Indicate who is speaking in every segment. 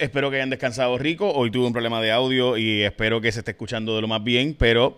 Speaker 1: Espero que hayan descansado rico. Hoy tuve un problema de audio y espero que se esté escuchando de lo más bien, pero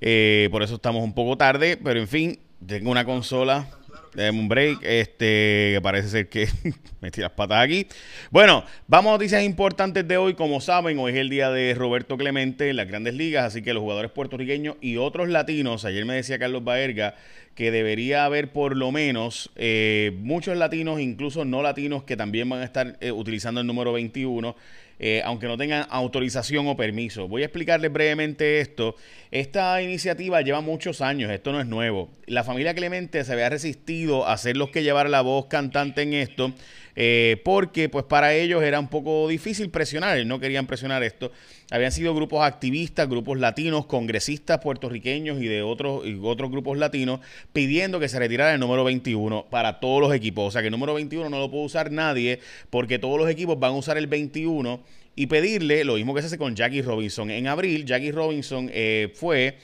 Speaker 1: eh, por eso estamos un poco tarde. Pero en fin, tengo una consola. Déjame un break. Este, que parece ser que me las patas aquí. Bueno, vamos a noticias importantes de hoy. Como saben, hoy es el día de Roberto Clemente en las grandes ligas. Así que los jugadores puertorriqueños y otros latinos. Ayer me decía Carlos Baerga que debería haber por lo menos eh, muchos latinos, incluso no latinos, que también van a estar eh, utilizando el número 21 eh, aunque no tengan autorización o permiso. Voy a explicarles brevemente esto. Esta iniciativa lleva muchos años, esto no es nuevo. La familia Clemente se había resistido a ser los que llevar la voz cantante en esto, eh, porque pues para ellos era un poco difícil presionar, no querían presionar esto. Habían sido grupos activistas, grupos latinos, congresistas puertorriqueños y de otros, y otros grupos latinos pidiendo que se retirara el número 21 para todos los equipos. O sea que el número 21 no lo puede usar nadie porque todos los equipos van a usar el 21 y pedirle lo mismo que se hace con Jackie Robinson. En abril, Jackie Robinson eh, fue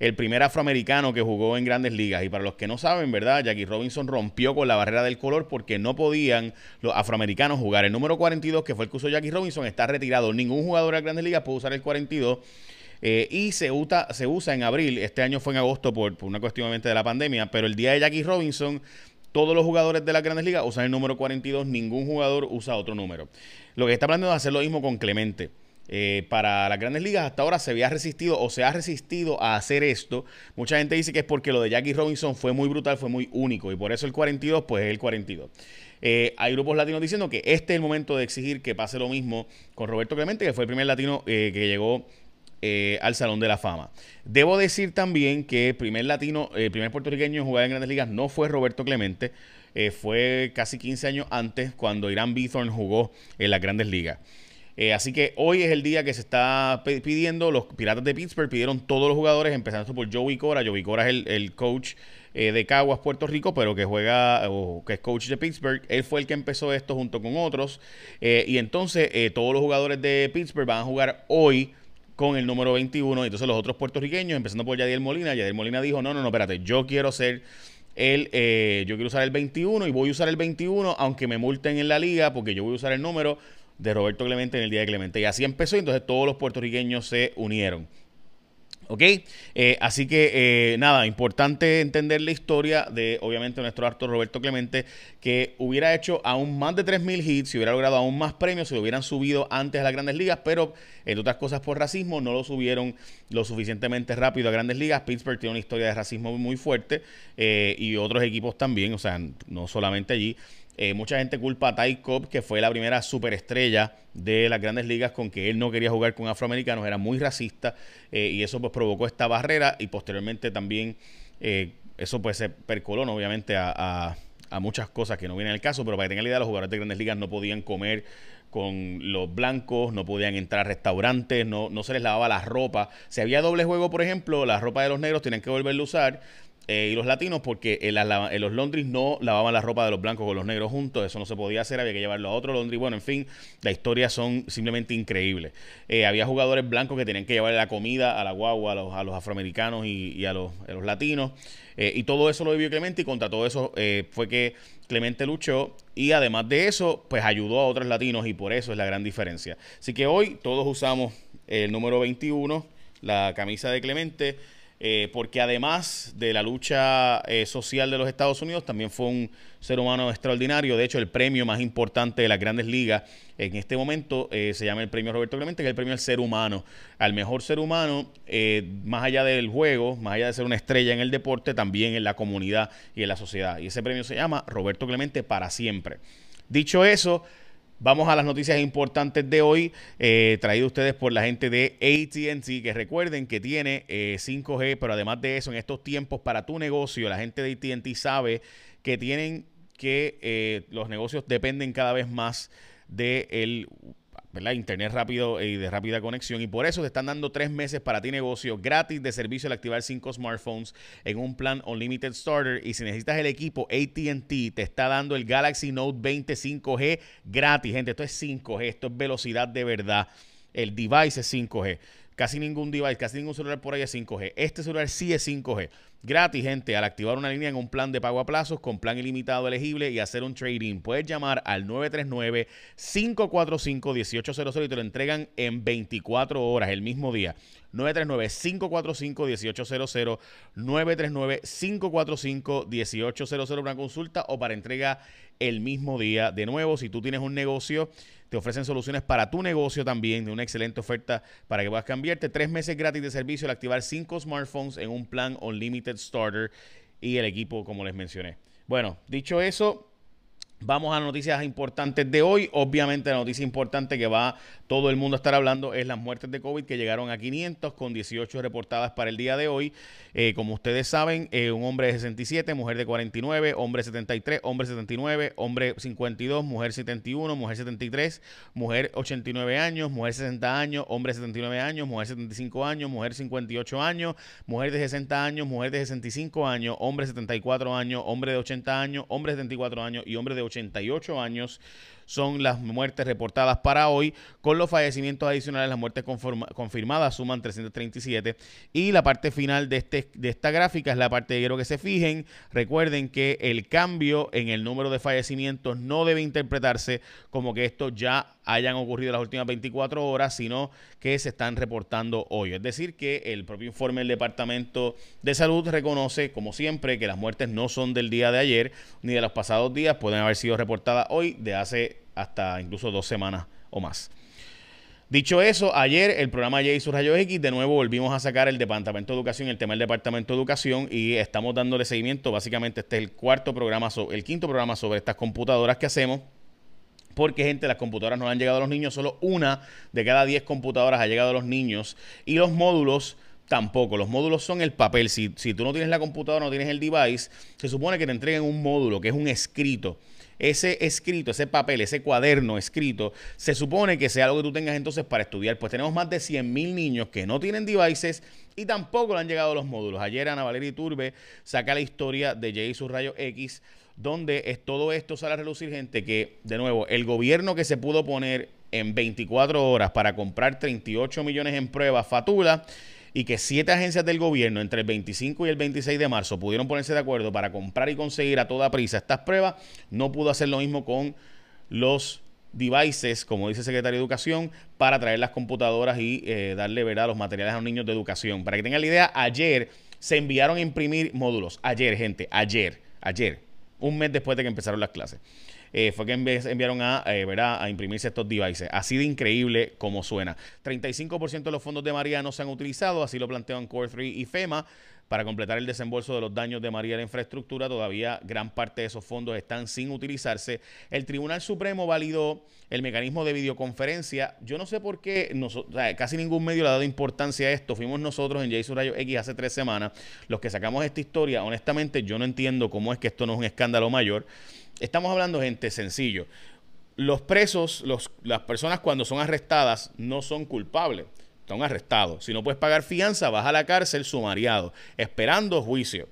Speaker 1: el primer afroamericano que jugó en grandes ligas. Y para los que no saben, ¿verdad? Jackie Robinson rompió con la barrera del color porque no podían los afroamericanos jugar. El número 42, que fue el que usó Jackie Robinson, está retirado. Ningún jugador de grandes ligas puede usar el 42. Eh, y se usa, se usa en abril, este año fue en agosto por, una cuestión de la pandemia, pero el día de Jackie Robinson todos los jugadores de las grandes ligas usan el número 42, ningún jugador usa otro número. Lo que está planteando es hacer lo mismo con Clemente. Eh, para las grandes ligas hasta ahora se había resistido o se ha resistido a hacer esto. Mucha gente dice que es porque lo de Jackie Robinson fue muy brutal, fue muy único y por eso el 42 pues es el 42. Eh, hay grupos latinos diciendo que este es el momento de exigir que pase lo mismo con Roberto Clemente, que fue el primer latino eh, que llegó al Salón de la Fama. Debo decir también que el primer latino, el primer puertorriqueño en jugar en grandes ligas no fue Roberto Clemente, fue casi 15 años antes cuando Irán Bithorn jugó en las grandes ligas. Eh, así que hoy es el día que se está pidiendo. Los Piratas de Pittsburgh pidieron todos los jugadores, empezando por Joey Cora. Joey Cora es el, coach eh, de Caguas, Puerto Rico, pero que juega o que es coach de Pittsburgh. Él fue el que empezó esto junto con otros. Eh, y entonces todos los jugadores de Pittsburgh van a jugar hoy con el número 21. Y entonces los otros puertorriqueños, empezando por Yadiel Molina. Yadiel Molina dijo, no, no, no, espérate, yo quiero ser el, yo quiero usar el 21 y voy a usar el 21 aunque me multen en la liga porque yo voy a usar el número de Roberto Clemente en el Día de Clemente. Y así empezó y entonces todos los puertorriqueños se unieron. ¿Ok? Eh, así que eh, nada, importante entender la historia de obviamente nuestro actor Roberto Clemente, que hubiera hecho aún más de 3.000 hits, si hubiera logrado aún más premios, si lo hubieran subido antes a las grandes ligas, pero entre otras cosas por racismo no lo subieron lo suficientemente rápido a grandes ligas. Pittsburgh tiene una historia de racismo muy fuerte eh, y otros equipos también, o sea, no solamente allí. Eh, mucha gente culpa a Ty Cobb, que fue la primera superestrella de las grandes ligas, con que él no quería jugar con afroamericanos, era muy racista eh, y eso pues provocó esta barrera y posteriormente también eh, eso pues se percoló obviamente a, muchas cosas que no vienen al caso, pero para que tengan la idea, los jugadores de grandes ligas no podían comer con los blancos, no podían entrar a restaurantes, no, no se les lavaba la ropa. Si había doble juego, por ejemplo, la ropa de los negros tenían que volverla a usar eh, y los latinos porque en, los Londres no lavaban la ropa de los blancos con los negros juntos, eso no se podía hacer, había que llevarlo a otro Londres. Bueno, en fin, la historia son simplemente increíbles. Eh, había jugadores blancos que tenían que llevarle la comida a la guagua, a los, afroamericanos y, a, los, latinos. Eh, y todo eso lo vivió Clemente y contra todo eso fue que Clemente luchó y además de eso, pues ayudó a otros latinos y por eso es la gran diferencia. Así que hoy todos usamos el número 21, la camisa de Clemente. Eh, porque además de la lucha eh, social de los Estados Unidos, también fue un ser humano extraordinario. De hecho, el premio más importante de las grandes ligas en este momento eh, se llama el premio Roberto Clemente, que es el premio al ser humano, al mejor ser humano, más allá del juego, más allá de ser una estrella en el deporte, también en la comunidad y en la sociedad. Y ese premio se llama Roberto Clemente para siempre. Dicho eso, Vamos a las noticias importantes de hoy, eh, traído ustedes por la gente de ATT, que recuerden que tiene 5G, eh, pero además de eso, en estos tiempos para tu negocio, la gente de ATT sabe que tienen que eh, los negocios dependen cada vez más del ¿verdad? Internet rápido y de rápida conexión. Y por eso te están dando tres meses para ti negocio gratis de servicio al activar cinco smartphones en un plan Unlimited Starter. Y si necesitas el equipo, ATT te está dando el Galaxy Note 20 5G gratis. Gente, esto es 5G, esto es velocidad de verdad. El device es 5G. Casi ningún device, casi ningún celular por ahí es 5G. Este celular sí es 5G. Gratis, gente, al activar una línea en un plan de pago a plazos con plan ilimitado elegible y hacer un trading. Puedes llamar al 939-545-1800 y te lo entregan en 24 horas, el mismo día. 939-545-1800, 939-545-1800 una consulta o para entrega el mismo día. De nuevo, si tú tienes un negocio, te ofrecen soluciones para tu negocio también, de una excelente oferta para que puedas cambiarte. Tres meses gratis de servicio al activar cinco smartphones en un plan Unlimited Starter y el equipo, como les mencioné. Bueno, dicho eso, Vamos a noticias importantes de hoy. Obviamente la noticia importante que va todo el mundo a estar hablando es las muertes de COVID que llegaron a 500 con 18 reportadas para el día de hoy. Eh, como ustedes saben, eh, un hombre de 67, mujer de 49, hombre 73, hombre 79, hombre 52, mujer 71, mujer 73, mujer 89 años, mujer 60 años, hombre 79 años, mujer 75 años, mujer 58 años, mujer de 60 años, mujer de 65 años, hombre 74 años, hombre de 80 años, hombre de 74 años y hombre de 88 años son las muertes reportadas para hoy. Con los fallecimientos adicionales, las muertes confirmadas suman 337. Y la parte final de, este, de esta gráfica es la parte de quiero que se fijen. Recuerden que el cambio en el número de fallecimientos no debe interpretarse como que esto ya hayan ocurrido las últimas 24 horas, sino que se están reportando hoy. Es decir, que el propio informe del Departamento de Salud reconoce, como siempre, que las muertes no son del día de ayer ni de los pasados días, pueden haber sido reportadas hoy de hace hasta incluso dos semanas o más. Dicho eso, ayer el programa J y su rayo X, de nuevo volvimos a sacar el Departamento de Educación, el tema del Departamento de Educación y estamos dándole seguimiento. Básicamente este es el cuarto programa, el quinto programa sobre estas computadoras que hacemos. Porque, gente, las computadoras no han llegado a los niños, solo una de cada diez computadoras ha llegado a los niños. Y los módulos tampoco. Los módulos son el papel. Si, si tú no tienes la computadora, no tienes el device, se supone que te entreguen un módulo, que es un escrito ese escrito, ese papel, ese cuaderno escrito, se supone que sea algo que tú tengas entonces para estudiar. Pues tenemos más de 100 mil niños que no tienen devices y tampoco le han llegado los módulos. Ayer Ana Valeria Turbe saca la historia de J y sus rayos X, donde es, todo esto sale a relucir gente que, de nuevo, el gobierno que se pudo poner en 24 horas para comprar 38 millones en pruebas, Fatula, y que siete agencias del gobierno entre el 25 y el 26 de marzo pudieron ponerse de acuerdo para comprar y conseguir a toda prisa estas pruebas, no pudo hacer lo mismo con los devices, como dice el secretario de Educación, para traer las computadoras y eh, darle verdad los materiales a los niños de educación. Para que tengan la idea, ayer se enviaron a imprimir módulos. Ayer, gente, ayer, ayer, un mes después de que empezaron las clases. Eh, fue que enviaron a, eh, a imprimirse estos devices. Así de increíble como suena. 35% de los fondos de María no se han utilizado, así lo plantean Core 3 y FEMA. Para completar el desembolso de los daños de María a la infraestructura, todavía gran parte de esos fondos están sin utilizarse. El Tribunal Supremo validó el mecanismo de videoconferencia. Yo no sé por qué casi ningún medio le ha dado importancia a esto. Fuimos nosotros en Jason Rayo X hace tres semanas los que sacamos esta historia. Honestamente, yo no entiendo cómo es que esto no es un escándalo mayor. Estamos hablando, gente, sencillo. Los presos, las personas cuando son arrestadas no son culpables, son arrestados. Si no puedes pagar fianza, vas a la cárcel sumariado, esperando juicio.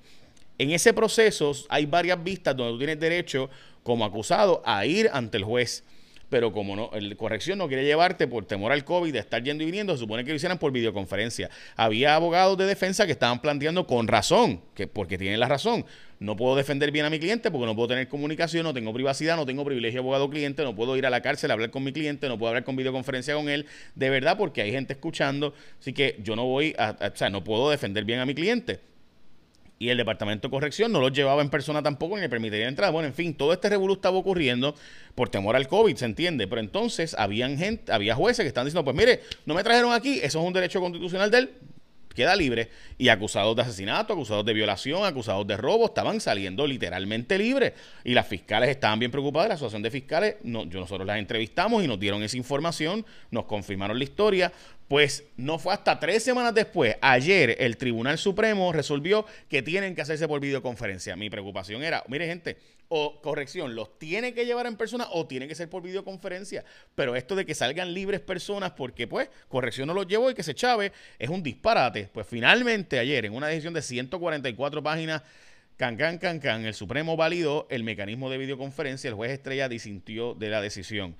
Speaker 1: En ese proceso hay varias vistas donde tú tienes derecho como acusado a ir ante el juez pero como no, el corrección no quiere llevarte por temor al COVID de estar yendo y viniendo, se supone que lo hicieran por videoconferencia. Había abogados de defensa que estaban planteando con razón, que porque tienen la razón. No puedo defender bien a mi cliente porque no puedo tener comunicación, no tengo privacidad, no tengo privilegio abogado-cliente, no puedo ir a la cárcel a hablar con mi cliente, no puedo hablar con videoconferencia con él, de verdad, porque hay gente escuchando. Así que yo no voy a, a o sea, no puedo defender bien a mi cliente y el departamento de corrección no los llevaba en persona tampoco ni le permitiría entrar. Bueno, en fin, todo este revolú estaba ocurriendo por temor al COVID, se entiende. Pero entonces habían gente, había jueces que están diciendo, pues mire, no me trajeron aquí, eso es un derecho constitucional de él, queda libre. Y acusados de asesinato, acusados de violación, acusados de robo, estaban saliendo literalmente libres. Y las fiscales estaban bien preocupadas. La asociación de fiscales, no, yo, nosotros las entrevistamos y nos dieron esa información, nos confirmaron la historia. Pues no fue hasta tres semanas después, ayer el Tribunal Supremo resolvió que tienen que hacerse por videoconferencia. Mi preocupación era, mire gente, o corrección, los tiene que llevar en persona o tiene que ser por videoconferencia. Pero esto de que salgan libres personas porque pues corrección no los llevó y que se chave es un disparate. Pues finalmente ayer en una decisión de 144 páginas Can, can, can, can, el Supremo validó el mecanismo de videoconferencia, el juez Estrella disintió de la decisión.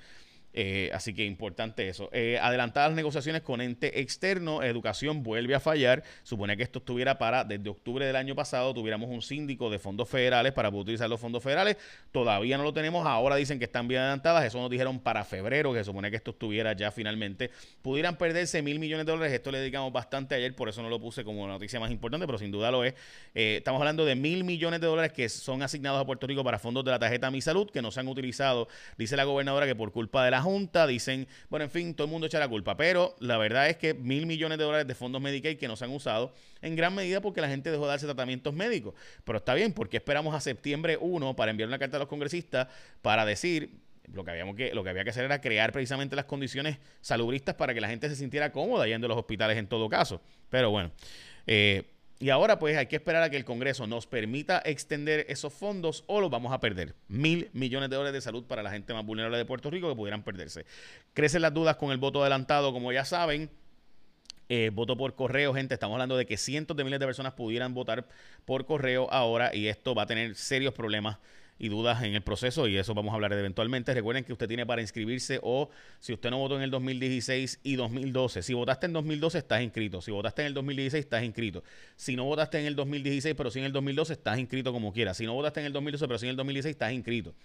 Speaker 1: Eh, así que importante eso. Eh, adelantadas negociaciones con ente externo, educación vuelve a fallar. Supone que esto estuviera para, desde octubre del año pasado, tuviéramos un síndico de fondos federales para utilizar los fondos federales. Todavía no lo tenemos. Ahora dicen que están bien adelantadas. Eso nos dijeron para febrero, que supone que esto estuviera ya finalmente. Pudieran perderse mil millones de dólares. Esto le dedicamos bastante ayer, por eso no lo puse como noticia más importante, pero sin duda lo es. Eh, estamos hablando de mil millones de dólares que son asignados a Puerto Rico para fondos de la tarjeta Mi Salud, que no se han utilizado. Dice la gobernadora que por culpa de la Junta, dicen, bueno, en fin, todo el mundo echa la culpa, pero la verdad es que mil millones de dólares de fondos Medicaid que no se han usado en gran medida porque la gente dejó de darse tratamientos médicos. Pero está bien, porque esperamos a septiembre 1 para enviar una carta a los congresistas para decir lo que, habíamos que, lo que había que hacer era crear precisamente las condiciones salubristas para que la gente se sintiera cómoda yendo a los hospitales en todo caso. Pero bueno, eh, y ahora pues hay que esperar a que el Congreso nos permita extender esos fondos o los vamos a perder. Mil millones de dólares de salud para la gente más vulnerable de Puerto Rico que pudieran perderse. Crecen las dudas con el voto adelantado, como ya saben. Eh, voto por correo, gente. Estamos hablando de que cientos de miles de personas pudieran votar por correo ahora y esto va a tener serios problemas y dudas en el proceso y eso vamos a hablar eventualmente. Recuerden que usted tiene para inscribirse o si usted no votó en el 2016 y 2012, si votaste en 2012 estás inscrito, si votaste en el 2016 estás inscrito, si no votaste en el 2016 pero sí en el 2012 estás inscrito como quieras, si no votaste en el 2012 pero sí en el 2016 estás inscrito.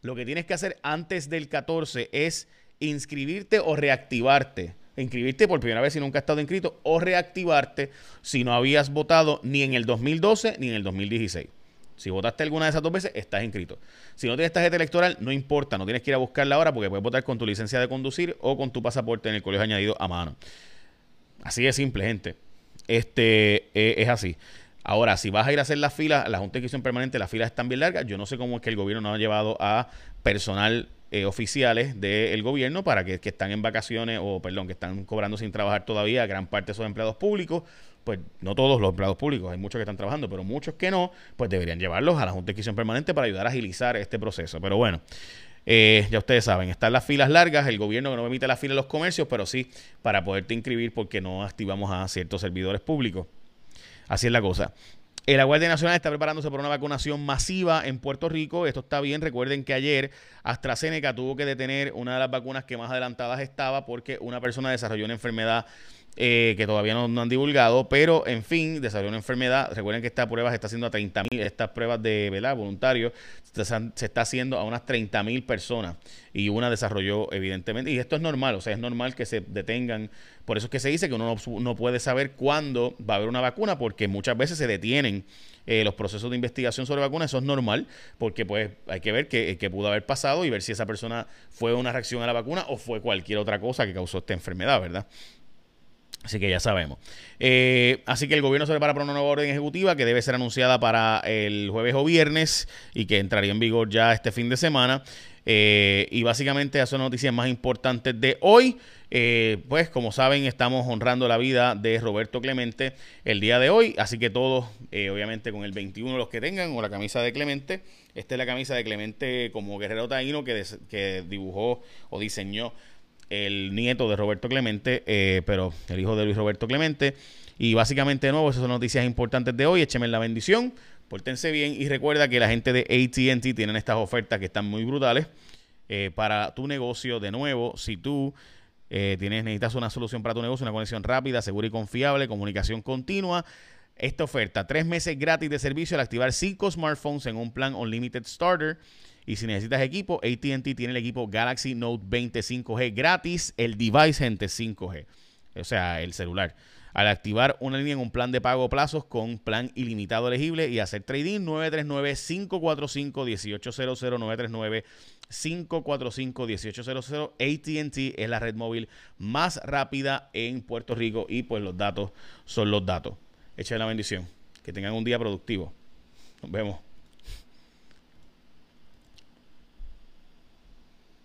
Speaker 1: Lo que tienes que hacer antes del 14 es inscribirte o reactivarte inscribirte por primera vez si nunca has estado inscrito o reactivarte si no habías votado ni en el 2012 ni en el 2016. Si votaste alguna de esas dos veces, estás inscrito. Si no tienes tarjeta electoral, no importa, no tienes que ir a buscarla ahora porque puedes votar con tu licencia de conducir o con tu pasaporte en el colegio añadido a mano. Así de simple, gente. Este eh, es así. Ahora, si vas a ir a hacer las filas, la Junta de Inscripción Permanente, las filas están bien largas. Yo no sé cómo es que el gobierno no ha llevado a personal eh, oficiales del gobierno para que, están en vacaciones o, perdón, que están cobrando sin trabajar todavía, gran parte de esos empleados públicos, pues no todos los empleados públicos, hay muchos que están trabajando, pero muchos que no, pues deberían llevarlos a la Junta de Permanente para ayudar a agilizar este proceso. Pero bueno, eh, ya ustedes saben, están las filas largas, el gobierno no permite la fila en los comercios, pero sí para poderte inscribir porque no activamos a ciertos servidores públicos. Así es la cosa. La Guardia Nacional está preparándose por una vacunación masiva en Puerto Rico. Esto está bien. Recuerden que ayer AstraZeneca tuvo que detener una de las vacunas que más adelantadas estaba porque una persona desarrolló una enfermedad eh, que todavía no, han divulgado, pero en fin, desarrolló una enfermedad. Recuerden que esta prueba se está haciendo a 30 mil, estas pruebas de ¿verdad? voluntarios se, está haciendo a unas 30 mil personas y una desarrolló evidentemente, y esto es normal, o sea, es normal que se detengan, por eso es que se dice que uno no, puede saber cuándo va a haber una vacuna, porque muchas veces se detienen eh, los procesos de investigación sobre vacunas, eso es normal, porque pues hay que ver qué, qué pudo haber pasado y ver si esa persona fue una reacción a la vacuna o fue cualquier otra cosa que causó esta enfermedad, ¿verdad? Así que ya sabemos. Eh, así que el gobierno se prepara para una nueva orden ejecutiva que debe ser anunciada para el jueves o viernes y que entraría en vigor ya este fin de semana. Eh, y básicamente esas son noticias más importantes de hoy. Eh, pues como saben estamos honrando la vida de Roberto Clemente el día de hoy. Así que todos, obviamente con el 21 los que tengan o la camisa de Clemente. Esta es la camisa de Clemente como guerrero taíno que dibujó o diseñó el nieto de Roberto Clemente, eh, pero el hijo de Luis Roberto Clemente. Y básicamente, de nuevo, esas son noticias importantes de hoy. Écheme la bendición, pórtense bien y recuerda que la gente de ATT tienen estas ofertas que están muy brutales eh, para tu negocio. De nuevo, si tú eh, tienes, necesitas una solución para tu negocio, una conexión rápida, segura y confiable, comunicación continua. Esta oferta, tres meses gratis de servicio al activar cinco smartphones en un plan Unlimited Starter. Y si necesitas equipo, ATT tiene el equipo Galaxy Note 20 5G gratis, el device, gente, 5G. O sea, el celular. Al activar una línea en un plan de pago plazos con plan ilimitado elegible y hacer trading 939-545-1800, 939-545-1800. ATT es la red móvil más rápida en Puerto Rico y pues los datos son los datos. Echen la bendición. Que tengan un día productivo. Nos vemos.